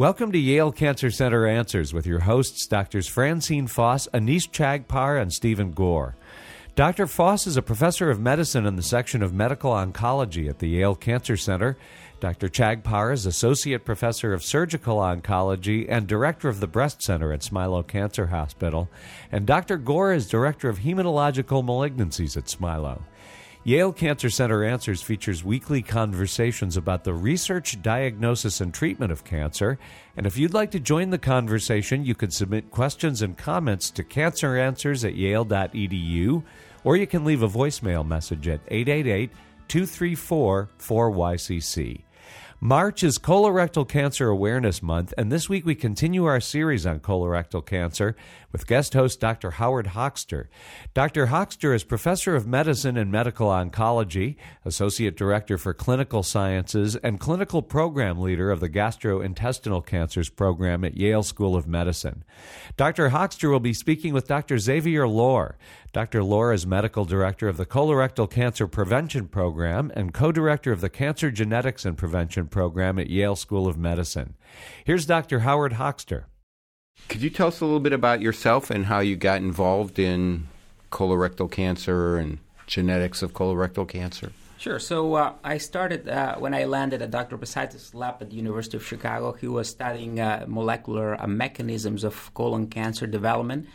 Welcome to Yale Cancer Center Answers with your hosts, Doctors Francine Foss, Anees Chagpar, and Stephen Gore. Dr. Foss is a professor of medicine in the section of medical oncology at the Yale Cancer Center. Dr. Chagpar is associate professor of surgical oncology and director of the breast center at Smilow Cancer Hospital. And Dr. Gore is director of hematological malignancies at Smilow. Yale Cancer Center Answers features weekly conversations about the research, diagnosis, and treatment of cancer. And if you'd like to join the conversation, you can submit questions and comments to canceranswers at yale.edu, or you can leave a voicemail message at 888 234 4YCC. March is Colorectal Cancer Awareness Month, and this week we continue our series on colorectal cancer with guest host Dr. Howard Hochster. Dr. Hochster is professor of medicine and medical oncology, associate director for clinical sciences, and clinical program leader of the gastrointestinal cancers program at Yale School of Medicine. Dr. Hochster will be speaking with Dr. Xavier Llor. Dr. Llor is medical director of the Colorectal Cancer Prevention Program and co director of the Cancer Genetics and Prevention Program at Yale School of Medicine. Here's Dr. Howard Hochster. Could you tell us a little bit about yourself and how you got involved in colorectal cancer and genetics of colorectal cancer? Sure. So uh, I started uh, when I landed at Dr. Besaid's lab at the University of Chicago. He was studying uh, molecular uh, mechanisms of colon cancer development.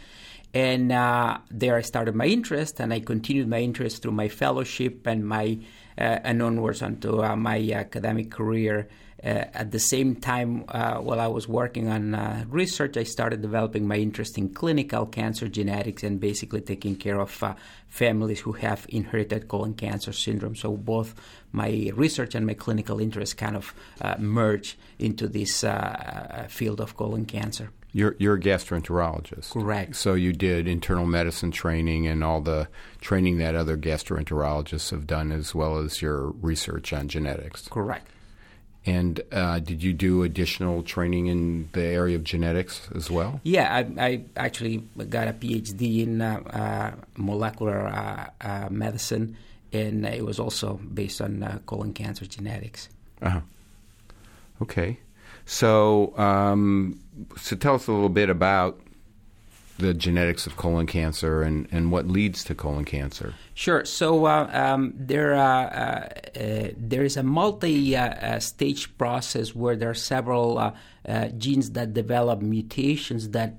And uh, there I started my interest, and I continued my interest through my fellowship and my uh, and onwards onto my academic career. Uh, at the same time, uh, while I was working on uh, research, I started developing my interest in clinical cancer genetics and basically taking care of families who have inherited colon cancer syndrome. So both my research and my clinical interest kind of merge into this field of colon cancer. You're, you're a gastroenterologist. Correct. So you did internal medicine training and all the training that other gastroenterologists have done, as well as your research on genetics. Correct. And uh, did you do additional training in the area of genetics as well? Yeah, I, I actually got a PhD in uh, uh, molecular uh, uh, medicine, and it was also based on uh, colon cancer genetics. Uh-huh. Okay. So, um, so tell us a little bit about the genetics of colon cancer and, and what leads to colon cancer? Sure. So uh, um, there uh, uh, there is a multi-stage uh, uh, process where there are several uh, genes that develop mutations that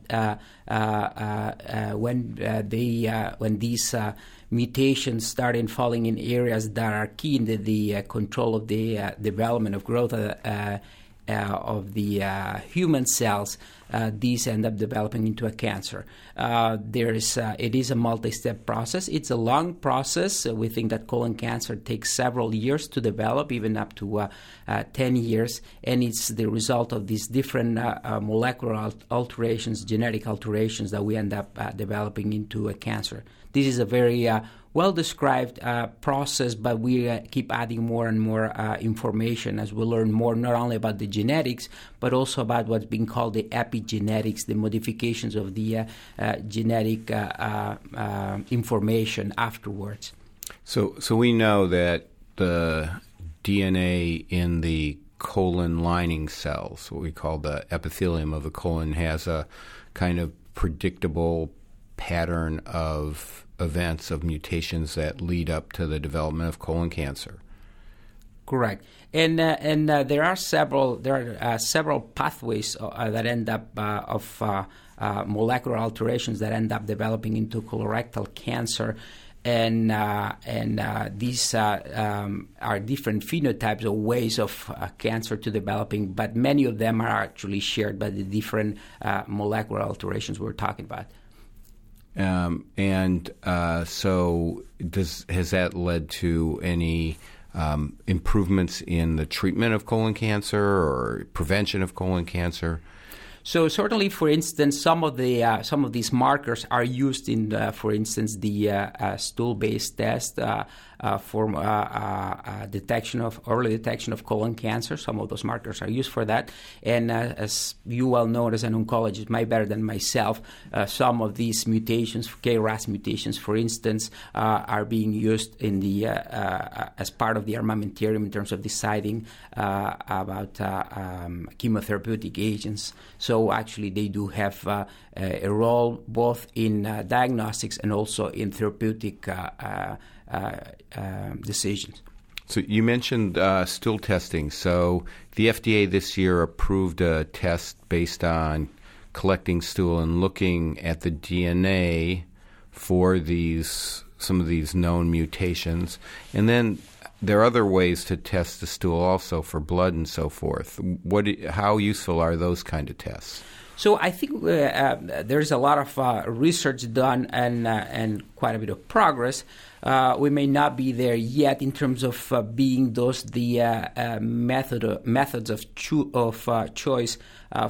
when they when these mutations start in falling in areas that are key in the, the control of the development of growth uh, Uh, of the uh, human cells, uh, these end up developing into a cancer. Uh, there is, uh, it is a multi-step process. It's a long process. we think that colon cancer takes several years to develop, even up to 10 years, and it's the result of these different molecular alterations, genetic alterations that we end up developing into a cancer. This is a very well described uh, process, but we uh, keep adding more and more uh, information as we learn more, not only about the genetics, but also about what's being called the epigenetics, the modifications of the uh, uh, genetic information afterwards. So, so we know that the DNA in the colon lining cells, what we call the epithelium of the colon, has a kind of predictable pattern of events of mutations that lead up to the development of colon cancer. Correct, and uh, and uh, there are several there are uh, several pathways uh, that end up uh, of uh, molecular alterations that end up developing into colorectal cancer, and and these um, are different phenotypes or ways of cancer to developing, but many of them are actually shared by the different molecular alterations we're talking about. Um, and uh, so, does has that led to any um, improvements in the treatment of colon cancer or prevention of colon cancer? So certainly, for instance, some of the uh, some of these markers are used in, uh, for instance, the uh, uh stool-based test uh, Uh, for uh, uh, detection of early detection of colon cancer. Some of those markers are used for that. And as you well know, as an oncologist, much better than myself, some of these mutations, KRAS mutations, for instance, are being used in the as part of the armamentarium in terms of deciding about um, chemotherapeutic agents. So actually, they do have uh, a role both in uh, diagnostics and also in therapeutic uh, decisions. So you mentioned uh, stool testing. So the FDA this year approved a test based on collecting stool and looking at the DNA for these some of these known mutations, and then there are other ways to test the stool also for blood and so forth. What, how useful are those kind of tests? So I think uh, uh, there's a lot of uh, research done and uh, and quite a bit of progress. Uh, we may not be there yet in terms of uh, being those the uh, uh, method uh, methods of cho- of choice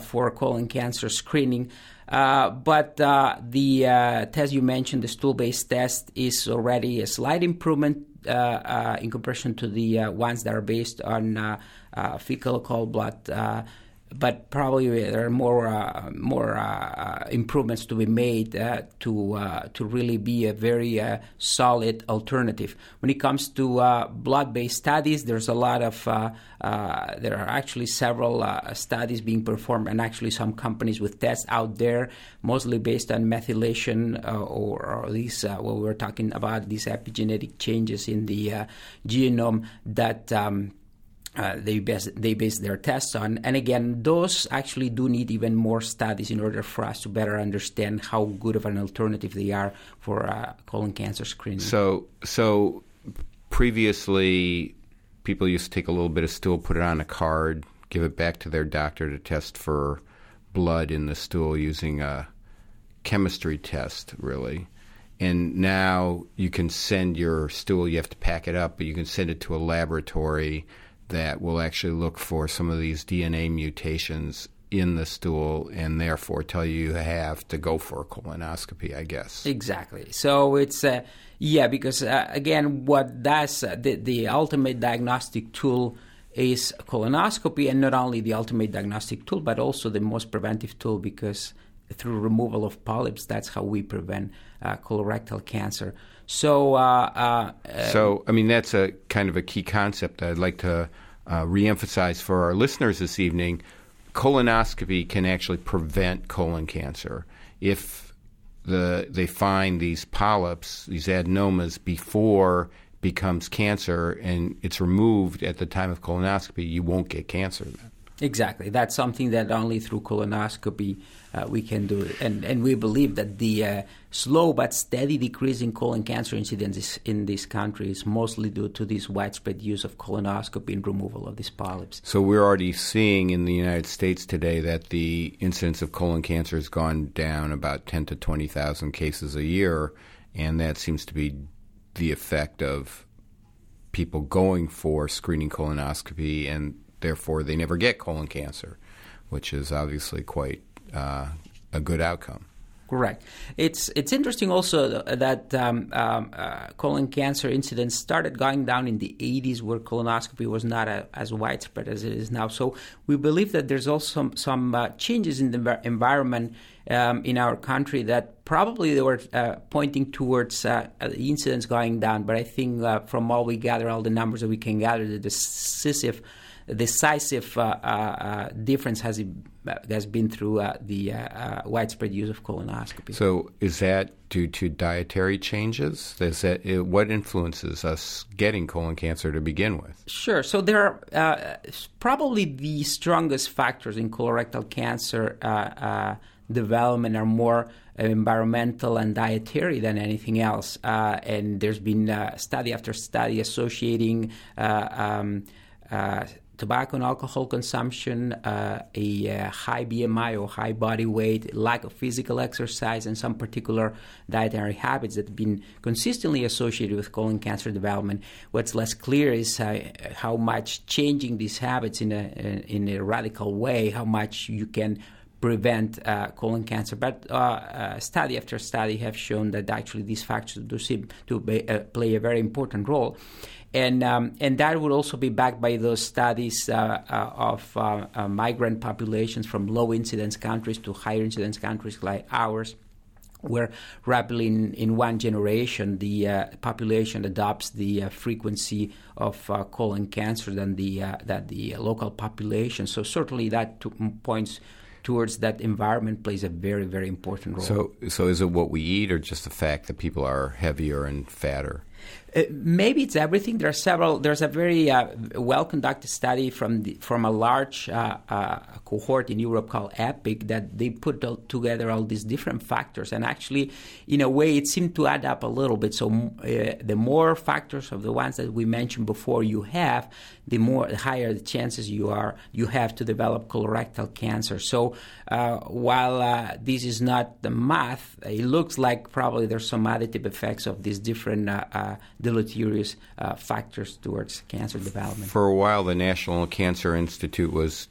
for colon cancer screening. but the test you mentioned, the stool-based test, is already a slight improvement in comparison to the ones that are based on fecal occult blood but probably there are more uh, more uh, improvements to be made uh, to uh, to really be a very uh, solid alternative. When it comes to uh, blood-based studies, there's a lot of there are actually several studies being performed, and actually some companies with tests out there, mostly based on methylation or, or these what we were talking about these epigenetic changes in the genome that. Um, uh, they base they base their tests on. And again, those actually do need even more studies in order for us to better understand how good of an alternative they are for uh, colon cancer screening. So, so previously, people used to take a little bit of stool, put it on a card, give it back to their doctor to test for blood in the stool using a chemistry test, really. And now you can send your stool. You have to pack it up, but you can send it to a laboratory that will actually look for some of these DNA mutations in the stool and therefore tell you you have to go for a colonoscopy, I guess. Exactly. So it's, uh, yeah, because uh, again, what does uh, the, the ultimate diagnostic tool is colonoscopy, and not only the ultimate diagnostic tool, but also the most preventive tool because through removal of polyps, that's how we prevent uh, colorectal cancer. So, uh, uh, so I mean, that's a kind of a key concept I'd like to uh, reemphasize for our listeners this evening. Colonoscopy can actually prevent colon cancer if the they find these polyps, these adenomas, before becomes cancer, and it's removed at the time of colonoscopy. You won't get cancer then. Exactly. That's something that only through colonoscopy uh, we can do. And, and we believe that the uh, slow but steady decrease in colon cancer incidence in this country is mostly due to this widespread use of colonoscopy and removal of these polyps. So we're already seeing in the United States today that the incidence of colon cancer has gone down about 10 to 20,000 cases a year, and that seems to be the effect of people going for screening colonoscopy and therefore they never get colon cancer, which is obviously quite uh, a good outcome. Correct. It's it's interesting also that um, um, uh, colon cancer incidence started going down in the 80s, where colonoscopy was not a, as widespread as it is now. So we believe that there's also some, some uh, changes in the environment um, in our country that probably they were uh, pointing towards uh, the incidence going down. But I think uh, from all we gather, all the numbers that we can gather, the decisive decisive uh, uh, uh, difference has has been through the widespread use of colonoscopy. So, is that due to dietary changes? Is that what influences us getting colon cancer to begin with? Sure. So there are probably the strongest factors in colorectal cancer development are more environmental and dietary than anything else. Uh, and there's been uh, study after study associating uh, um, tobacco and alcohol consumption, uh, a uh, high BMI or high body weight, lack of physical exercise, and some particular dietary habits that have been consistently associated with colon cancer development. What's less clear is uh, how much changing these habits in a in a radical way, how much you can prevent uh, colon cancer. But uh, uh, study after study have shown that actually these factors do seem to be, uh, play a very important role. And, um, and that would also be backed by those studies uh, uh, of migrant populations from low incidence countries to higher incidence countries like ours where rapidly in, in one generation the uh, population adopts the uh, frequency of uh, colon cancer than the that the local population. So certainly that points towards that environment plays a very, very important role. So, so is it what we eat, or just the fact that people are heavier and fatter? Uh, maybe it's everything. There are several. There's a very uh, well conducted study from the, from a large uh, uh cohort in Europe called EPIC that they put all, together all these different factors, and actually, in a way, it seemed to add up a little bit. So uh, the more factors of the ones that we mentioned before you have, the more the higher the chances you are you have to develop colorectal cancer. So while this is not the math, it looks like probably there's some additive effects of these different deleterious uh, factors towards cancer development. For a while, the National Cancer Institute was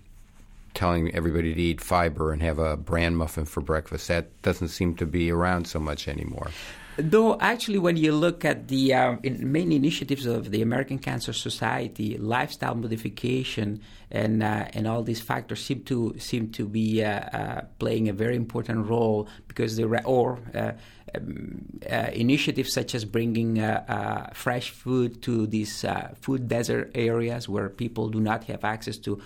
telling everybody to eat fiber and have a bran muffin for breakfast. That doesn't seem to be around so much anymore. Though actually, when you look at the uh, in main initiatives of the American Cancer Society, lifestyle modification and uh, and all these factors seem to seem to be uh, uh playing a very important role because the or uh, uh, initiatives such as bringing uh, uh, fresh food to these food desert areas where people do not have access to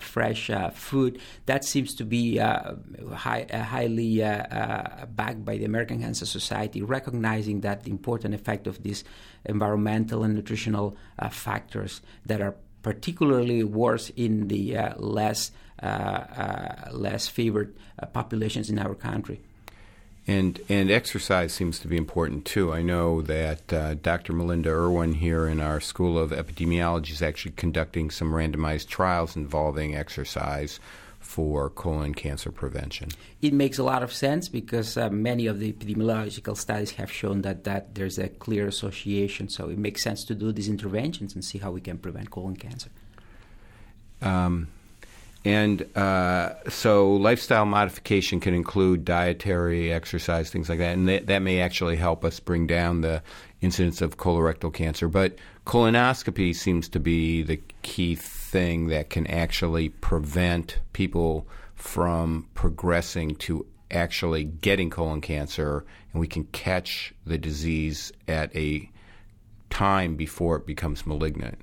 fresh food. That seems to be high, highly backed by the American Cancer Society, recognizing that important effect of these environmental and nutritional factors that are particularly worse in the uh, less uh, uh, less favored populations in our country. And and exercise seems to be important too. I know that uh, Dr. Melinda Irwin here in our School of Epidemiology is actually conducting some randomized trials involving exercise for colon cancer prevention. It makes a lot of sense because uh, many of the epidemiological studies have shown that, that there's a clear association. So it makes sense to do these interventions and see how we can prevent colon cancer. Um, and uh, so lifestyle modification can include dietary, exercise, things like that. And that, that may actually help us bring down the incidence of colorectal cancer. But colonoscopy seems to be the key thing that can actually prevent people from progressing to actually getting colon cancer. And we can catch the disease at a time before it becomes malignant.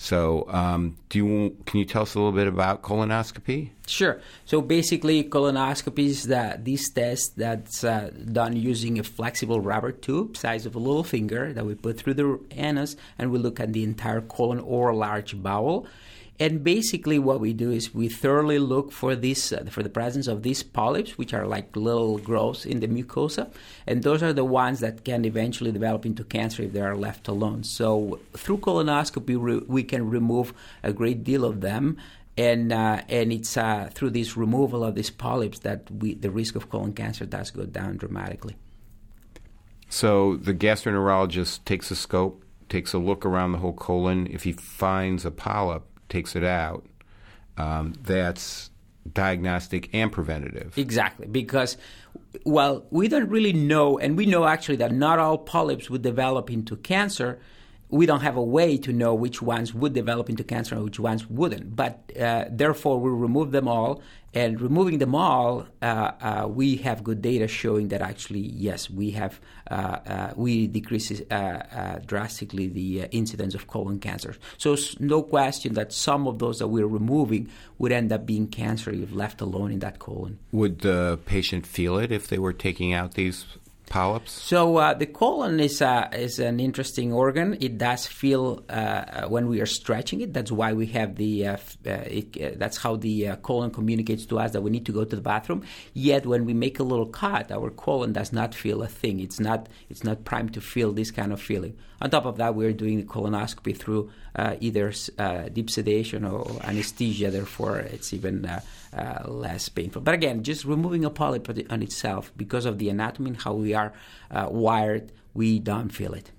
So, um, do you can you tell us a little bit about colonoscopy? Sure. So basically, colonoscopy is that this test that's uh, done using a flexible rubber tube, size of a little finger, that we put through the anus, and we look at the entire colon or large bowel. And basically, what we do is we thoroughly look for this uh, for the presence of these polyps, which are like little growths in the mucosa, and those are the ones that can eventually develop into cancer if they are left alone. So through colonoscopy, re- we can remove a great deal of them. And, uh, and it's uh, through this removal of these polyps that we, the risk of colon cancer does go down dramatically. So the gastroenterologist takes a scope, takes a look around the whole colon. If he finds a polyp, takes it out, um, that's diagnostic and preventative. Exactly, because well, we don't really know, and we know actually that not all polyps would develop into cancer. We don't have a way to know which ones would develop into cancer and which ones wouldn't. But uh, therefore, we remove them all, and removing them all, uh, uh, we have good data showing that actually, yes, we have uh, uh we decrease uh, drastically the incidence of colon cancer. So no question that some of those that we're removing would end up being cancer if left alone in that colon. Would the patient feel it if they were taking out these polyps? So uh, the colon is uh, is an interesting organ. It does feel uh, when we are stretching it. That's why we have the. Uh, uh, it, uh, that's how the colon communicates to us that we need to go to the bathroom. Yet when we make a little cut, our colon does not feel a thing. It's not. It's not primed to feel this kind of feeling. On top of that, we're doing the colonoscopy through either deep sedation or anesthesia. Therefore, it's even uh, less painful. But again, just removing a polyp on itself, because of the anatomy and how we are uh, wired, we don't feel it.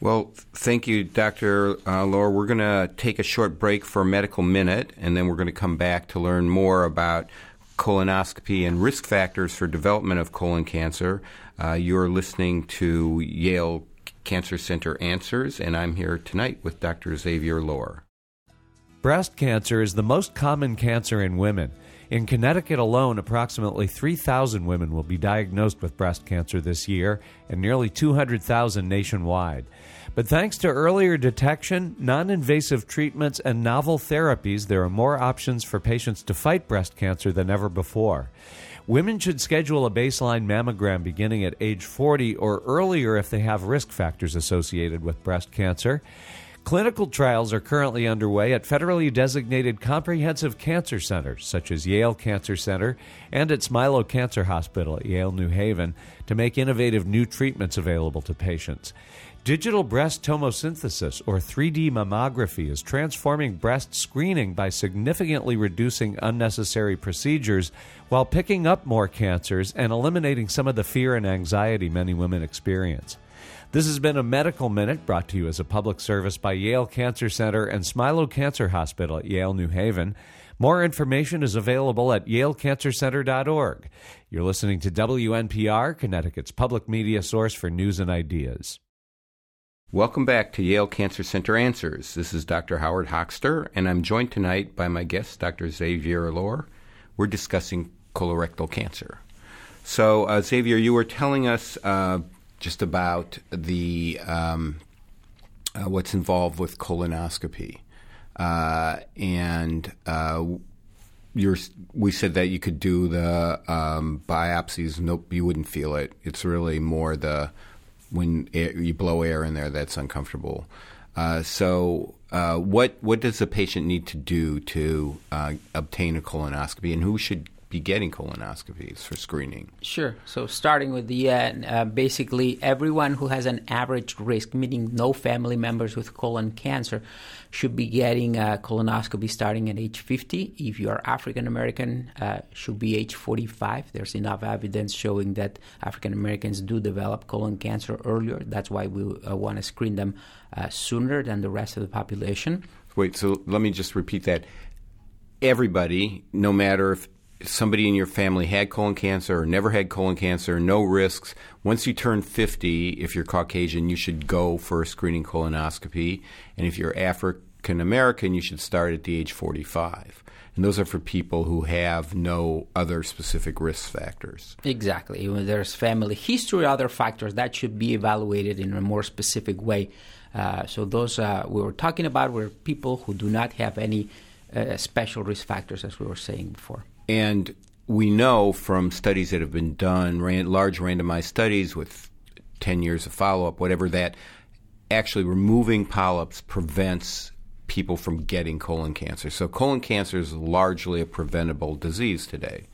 Well, thank you, Dr. Uh, Laura. We're going to take a short break for a medical minute, and then we're going to come back to learn more about colonoscopy and risk factors for development of colon cancer. Uh, you're listening to Yale Cancer Center Answers, and I'm here tonight with Dr. Xavier Llor. Breast cancer is the most common cancer in women. In Connecticut alone, approximately 3,000 women will be diagnosed with breast cancer this year, and nearly 200,000 nationwide. But thanks to earlier detection, non invasive treatments, and novel therapies, there are more options for patients to fight breast cancer than ever before. Women should schedule a baseline mammogram beginning at age 40 or earlier if they have risk factors associated with breast cancer. Clinical trials are currently underway at federally designated comprehensive cancer centers, such as Yale Cancer Center and at Smilow Cancer Hospital at Yale New Haven, to make innovative new treatments available to patients. Digital breast tomosynthesis, or 3D mammography, is transforming breast screening by significantly reducing unnecessary procedures while picking up more cancers and eliminating some of the fear and anxiety many women experience. This has been a Medical Minute brought to you as a public service by Yale Cancer Center and Smilow Cancer Hospital at Yale New Haven. More information is available at yalecancercenter.org. You're listening to WNPR, Connecticut's public media source for news and ideas. Welcome back to Yale Cancer Center Answers. This is Dr. Howard Hochster, and I'm joined tonight by my guest, Dr. Xavier Llor. We're discussing colorectal cancer. So, uh, Xavier, you were telling us uh, just about the um, uh, what's involved with colonoscopy, uh, and uh, we said that you could do the um, biopsies. Nope, you wouldn't feel it. It's really more the when air, you blow air in there that's uncomfortable. Uh, so, uh, what what does the patient need to do to uh, obtain a colonoscopy, and who should be getting colonoscopies for screening? Sure. So, starting with the uh, uh, basically everyone who has an average risk, meaning no family members with colon cancer, should be getting a colonoscopy starting at age 50. If you are African American, uh, should be age 45. There's enough evidence showing that African Americans do develop colon cancer earlier. That's why we uh, want to screen them uh, sooner than the rest of the population. Wait, so let me just repeat that. Everybody, no matter if somebody in your family had colon cancer or never had colon cancer, no risks. Once you turn 50, if you're Caucasian, you should go for a screening colonoscopy. And if you're African American, you should start at the age 45. And those are for people who have no other specific risk factors. Exactly. When there's family history, other factors that should be evaluated in a more specific way. Uh, so those uh, we were talking about were people who do not have any uh, special risk factors, as we were saying before. And we know from studies that have been done, ran, large randomized studies with 10 years of follow up, whatever, that actually removing polyps prevents people from getting colon cancer. So, colon cancer is largely a preventable disease today.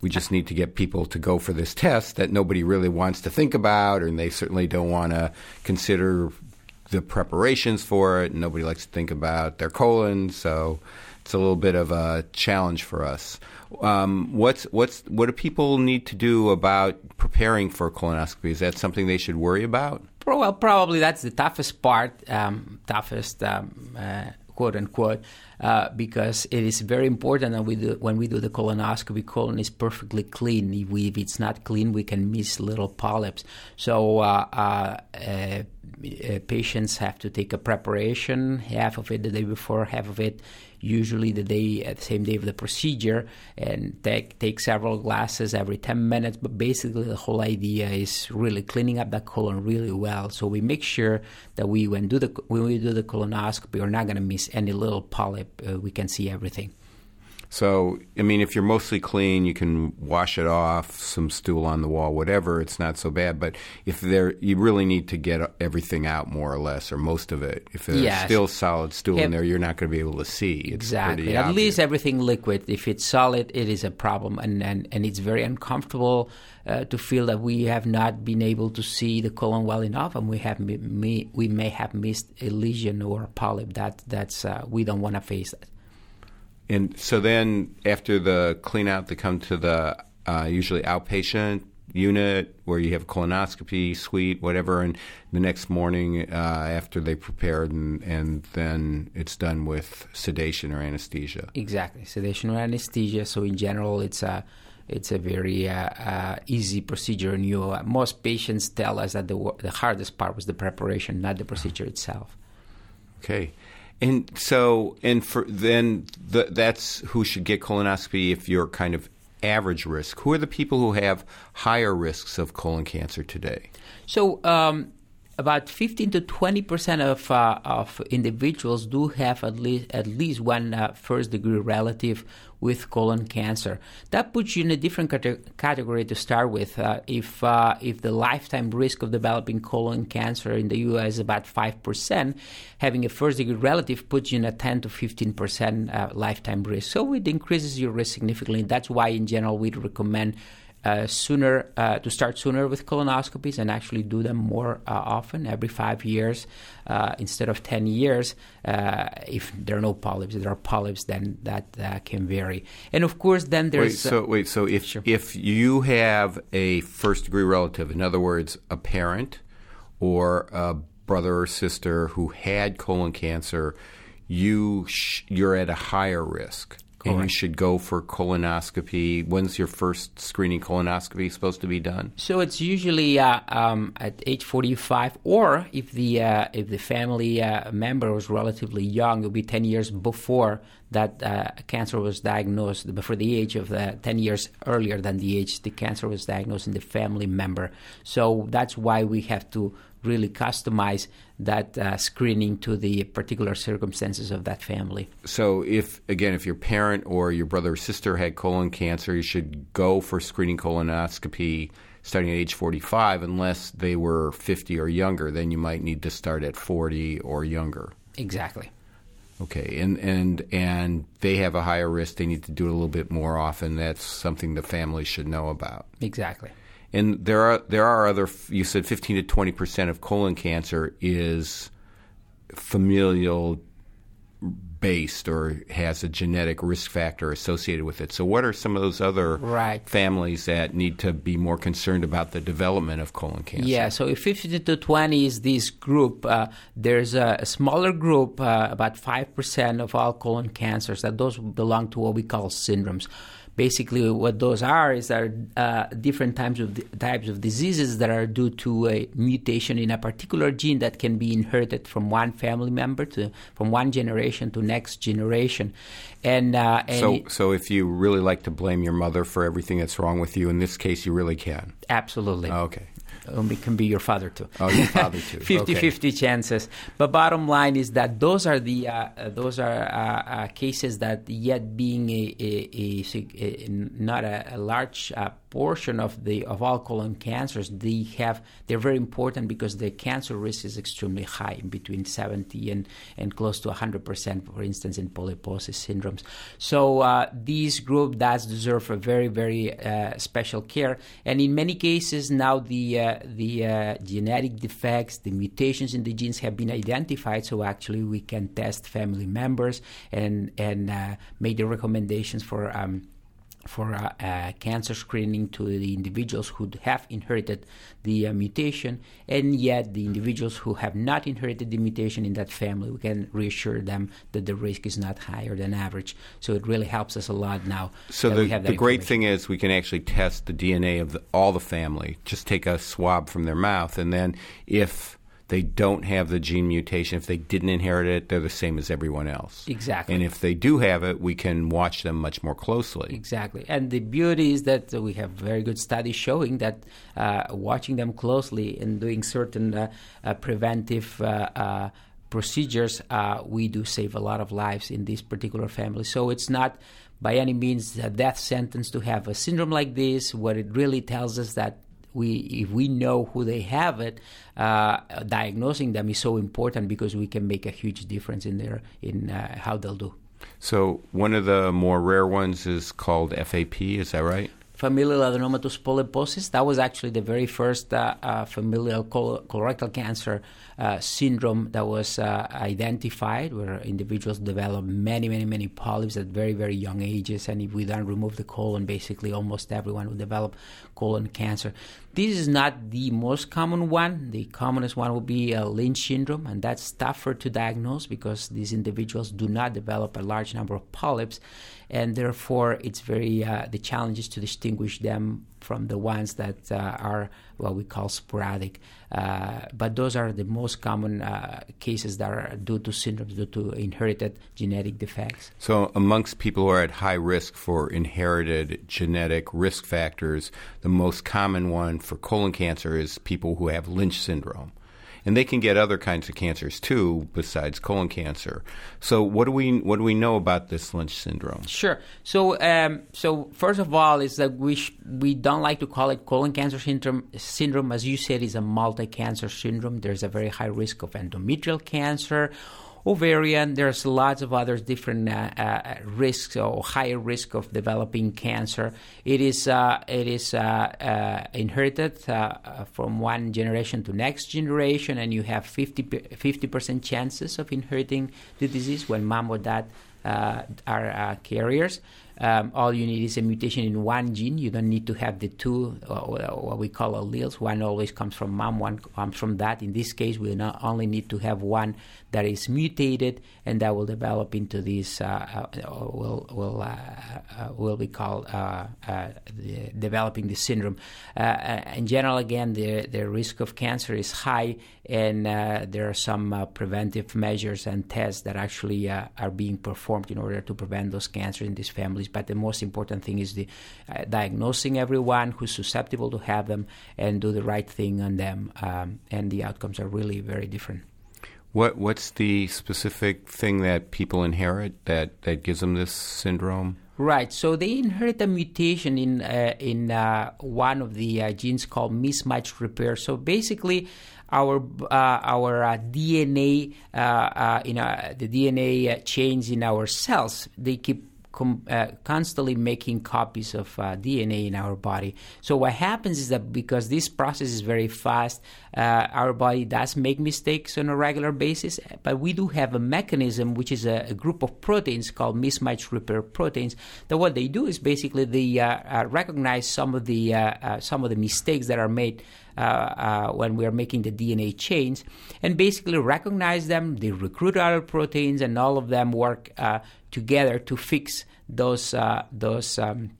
We just need to get people to go for this test that nobody really wants to think about, and they certainly don't want to consider the preparations for it. Nobody likes to think about their colon, so it's a little bit of a challenge for us. Um, what's what's what do people need to do about preparing for colonoscopy? Is that something they should worry about? Well, probably that's the toughest part, um, toughest um, uh, quote unquote, uh, because it is very important that we do, when we do the colonoscopy, colon is perfectly clean. If, we, if it's not clean, we can miss little polyps. So uh, uh, uh patients have to take a preparation, half of it the day before, half of it usually the day at the same day of the procedure, and take take several glasses every 10 minutes. But basically, the whole idea is really cleaning up that colon really well. So we make sure that we when do the when we do the colonoscopy, we're not going to miss any little polyp. Uh, we can see everything. So, I mean, if you're mostly clean, you can wash it off, some stool on the wall, whatever. It's not so bad. But if there, you really need to get everything out more or less, or most of it. If there's yes. still solid stool in there, you're not going to be able to see. It's exactly. At least everything liquid. If it's solid, it is a problem, and and, and it's very uncomfortable uh, to feel that we have not been able to see the colon well enough, and we have we may have missed a lesion or a polyp. That that's uh, we don't want to face that. And so then after the clean out, they come to the uh, usually outpatient unit where you have colonoscopy, suite, whatever, and the next morning uh, after they prepared, and, and then it's done with sedation or anesthesia. Exactly, sedation or anesthesia. So in general, it's a it's a very uh, uh, easy procedure. And you, uh, most patients tell us that the the hardest part was the preparation, not the procedure itself. Okay. And so, and for then, the, that's who should get colonoscopy if you're kind of average risk. Who are the people who have higher risks of colon cancer today? So, um, about 15 to 20 percent of uh, of individuals do have at least at least one uh, first degree relative with colon cancer. That puts you in a different cate- category to start with. Uh, if uh, if the lifetime risk of developing colon cancer in the U.S. is about five percent, having a first degree relative puts you in a 10 to 15 percent uh, lifetime risk. So it increases your risk significantly. That's why, in general, we'd recommend uh, sooner uh, to start sooner with colonoscopies and actually do them more uh, often, every five years uh, instead of ten years. Uh, if there are no polyps, if there are polyps, then that uh, can vary. And of course, then there's wait. So wait. So if sure. if you have a first degree relative, in other words, a parent or a brother or sister who had colon cancer, you sh- you're at a higher risk. Correct. And you should go for colonoscopy. When's your first screening colonoscopy supposed to be done? So it's usually uh, um, at age 45, or if the uh, if the family uh, member was relatively young, it'll be 10 years before that uh, cancer was diagnosed, before the age of 10 years earlier than the age the cancer was diagnosed in the family member. So that's why we have to really customize that uh, screening to the particular circumstances of that family. So, if again, if your parent or your brother or sister had colon cancer, you should go for screening colonoscopy starting at age 45, unless they were 50 or younger. Then you might need to start at 40 or younger. Exactly. Okay, and and and they have a higher risk. They need to do it a little bit more often. That's something the family should know about. Exactly. And there are there are other. You said fifteen to twenty percent of colon cancer is familial based or has a genetic risk factor associated with it. So, what are some of those other right. families that need to be more concerned about the development of colon cancer? Yeah, so if 50 to 20 is this group, uh, there's a, a, smaller group, uh, about 5% of all colon cancers, that those belong to what we call syndromes basically what those are is are uh, different types of types of diseases that are due to a mutation in a particular gene that can be inherited from one family member to from one generation to next generation. And, uh, and so, so if you really like to blame your mother for everything that's wrong with you, in this case, you really can. Absolutely. okay um, it can be your father too. Oh, your father too. 50 okay. 50 chances. But bottom line is that those are the uh, uh those are uh, uh, cases that yet being a, a, a, a not a, large uh, portion of the of all colon cancers, they have they're very important because the cancer risk is extremely high, between 70 and and close to 100 percent, for instance, in polyposis syndromes. So uh, this group does deserve a very very uh, special care, and in many cases now the uh, the uh, genetic defects, the mutations in the genes have been identified. So actually we can test family members and and uh, make the recommendations for. Um, for uh, uh, cancer screening to the individuals who have inherited the uh, mutation, and yet the individuals who have not inherited the mutation in that family, we can reassure them that the risk is not higher than average. So it really helps us a lot now. So the, the great thing is we can actually test the DNA of the, all the family. Just take a swab from their mouth, and then if they don't have the gene mutation. If they didn't inherit it, they're the same as everyone else. Exactly. And if they do have it, we can watch them much more closely. Exactly. And the beauty is that we have very good studies showing that uh, watching them closely and doing certain uh, uh, preventive uh, uh, procedures, uh, we do save a lot of lives in this particular family. So it's not by any means a death sentence to have a syndrome like this. What it really tells us that we if we know who they have it, uh, diagnosing them is so important because we can make a huge difference in their in uh, how they'll do. So one of the more rare ones is called FAP. Is that right? Familial adenomatous polyposis. That was actually the very first uh, uh, familial col- colorectal cancer uh, syndrome that was uh, identified, where individuals develop many, many, many polyps at very, very young ages. And if we don't remove the colon, basically almost everyone will develop colon cancer. This is not the most common one. The commonest one will be uh, Lynch syndrome, and that's tougher to diagnose because these individuals do not develop a large number of polyps, and therefore it's very uh, the challenge is to distinguish them from the ones that uh, are what we call sporadic. Uh, but those are the most common uh, cases that are due to syndromes, due to inherited genetic defects. So, amongst people who are at high risk for inherited genetic risk factors, the most common one for colon cancer is people who have Lynch syndrome and they can get other kinds of cancers too besides colon cancer. So what do we what do we know about this Lynch syndrome? Sure. So um, so first of all is that we sh- we don't like to call it colon cancer syndrome. Syndrome, as you said, is a multi-cancer syndrome. There's a very high risk of endometrial cancer ovarian. There's lots of other different uh, uh, risks or higher risk of developing cancer. It is uh, it is uh, uh, inherited uh, from one generation to next generation, and you have 50 percent chances of inheriting the disease when mom or dad are carriers. Um, all you need is a mutation in one gene. You don't need to have the two, uh, what we call alleles. One always comes from mom, one comes from dad. In this case, we only need to have one that is mutated, and that will develop into this, uh, uh, will will uh, uh, will be called uh, the, developing the syndrome. in general, again, the the risk of cancer is high, and there are some preventive measures and tests that actually are being performed in order to prevent those cancers in these but the most important thing is the uh, diagnosing everyone who's susceptible to have them and do the right thing on them. Um, and the outcomes are really very different. What What's the specific thing that people inherit that, that gives them this syndrome? Right. So they inherit a mutation in uh, in uh, one of the uh, genes called mismatch repair. So basically, our uh, our uh, DNA, uh, you know, the DNA chains in our cells, they keep com- uh, constantly making copies of uh, DNA in our body. So what happens is that because this process is very fast, uh, our body does make mistakes on a regular basis, but we do have a mechanism which is a, a group of proteins called mismatch repair proteins. That what they do is basically they uh, uh, recognize some of the some of the mistakes that are made. Uh, uh, when we are making the DNA chains, and basically recognize them. They recruit other proteins, and all of them work uh, together to fix those uh, those um,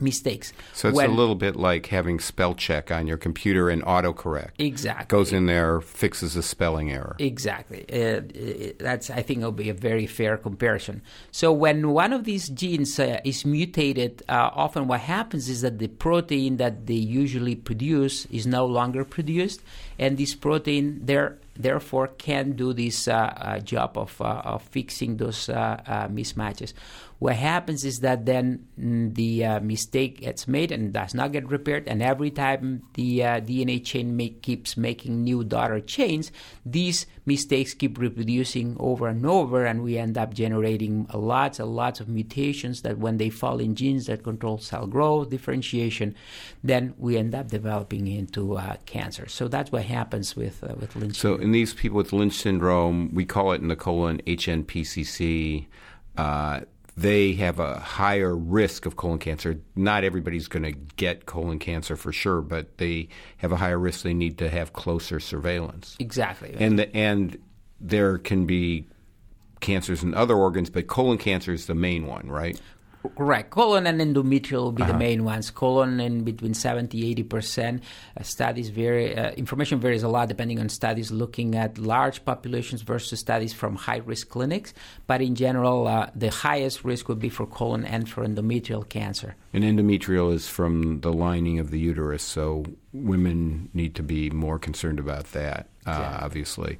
mistakes. So it's when, a little bit like having spell check on your computer and autocorrect. Exactly. Goes in there, fixes a spelling error. Exactly. Uh, that's I think it'll be a very fair comparison. So when one of these genes uh, is mutated, uh, often what happens is that the protein that they usually produce is no longer produced, and this protein there therefore can do this uh, uh, job of, uh, of fixing those mismatches. What happens is that then mm, the uh, mistake gets made and does not get repaired, and every time the uh, DNA chain make, keeps making new daughter chains, these mistakes keep reproducing over and over, and we end up generating lots and lots of mutations that, when they fall in genes that control cell growth, differentiation, then we end up developing into uh, cancer. So that's what happens with uh, with Lynch. So in these people with Lynch syndrome, we call it in the colon HNPCC. They have a higher risk of colon cancer. Not everybody's going to get colon cancer for sure, but they have a higher risk. They need to have closer surveillance. Exactly. And the, and there can be cancers in other organs, but colon cancer is the main one, right? Correct. Colon and endometrial will be uh-huh. the main ones. Colon in between 70 80%. Uh, studies vary, uh, information varies a lot depending on studies looking at large populations versus studies from high risk clinics. But in general, uh, the highest risk would be for colon and for endometrial cancer. And endometrial is from the lining of the uterus, so women need to be more concerned about that, uh, obviously.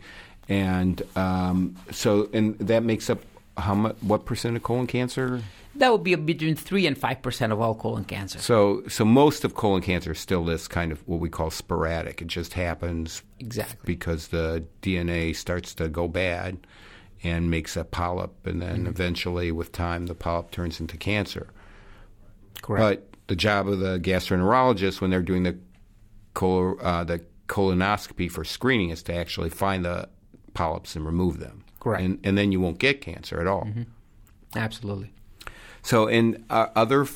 And um, so, and that makes up how much? What percent of colon cancer? That would be between three and five percent of all colon cancer. So, so most of colon cancer is still this kind of what we call sporadic. It just happens exactly because the DNA starts to go bad and makes a polyp, and then mm-hmm. eventually, with time, the polyp turns into cancer. Correct. But the job of the gastroenterologist when they're doing the col- uh, the colonoscopy for screening is to actually find the polyps and remove them. Correct. And, and then you won't get cancer at all. Mm-hmm. Absolutely. So, in uh, other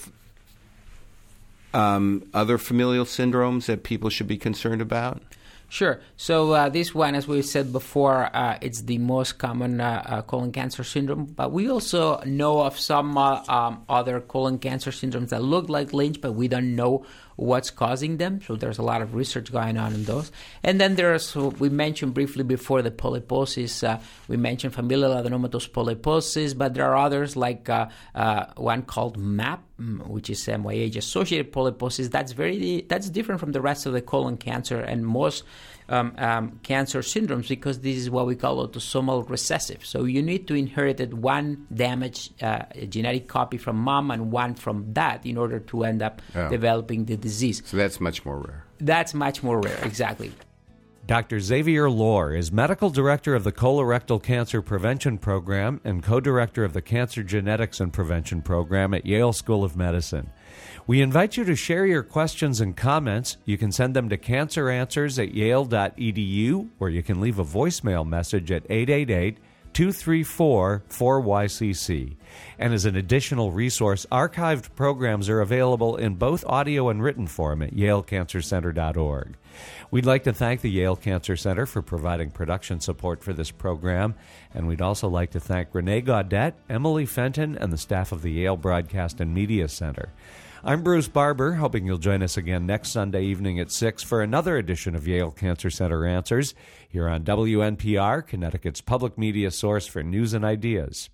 um, other familial syndromes that people should be concerned about? Sure. So uh, this one, as we said before, uh, it's the most common uh, uh colon cancer syndrome. But we also know of some uh, um, other colon cancer syndromes that look like Lynch, but we don't know what's causing them. So there's a lot of research going on in those. And then there's, we mentioned briefly before the polyposis, uh, we mentioned familial adenomatous polyposis, but there are others like uh, uh, one called MAP, mm, which is MYH associated polyposis. That's very, that's different from the rest of the colon cancer and most um, um, cancer syndromes because this is what we call autosomal recessive. So you need to inherit one damaged uh, genetic copy from mom and one from dad in order to end up oh. developing the disease. So that's much more rare. That's much more rare, exactly. Dr. Xavier Llor is medical director of the Colorectal Cancer Prevention Program and co director of the Cancer Genetics and Prevention Program at Yale School of Medicine. We invite you to share your questions and comments. You can send them to canceranswers at yale.edu or you can leave a voicemail message at 888 234 4YCC. And as an additional resource, archived programs are available in both audio and written form at yalecancercenter.org. We'd like to thank the Yale Cancer Center for providing production support for this program, and we'd also like to thank Renee Gaudet, Emily Fenton, and the staff of the Yale Broadcast and Media Center. I'm Bruce Barber, hoping you'll join us again next Sunday evening at 6 for another edition of Yale Cancer Center Answers here on WNPR, Connecticut's public media source for news and ideas.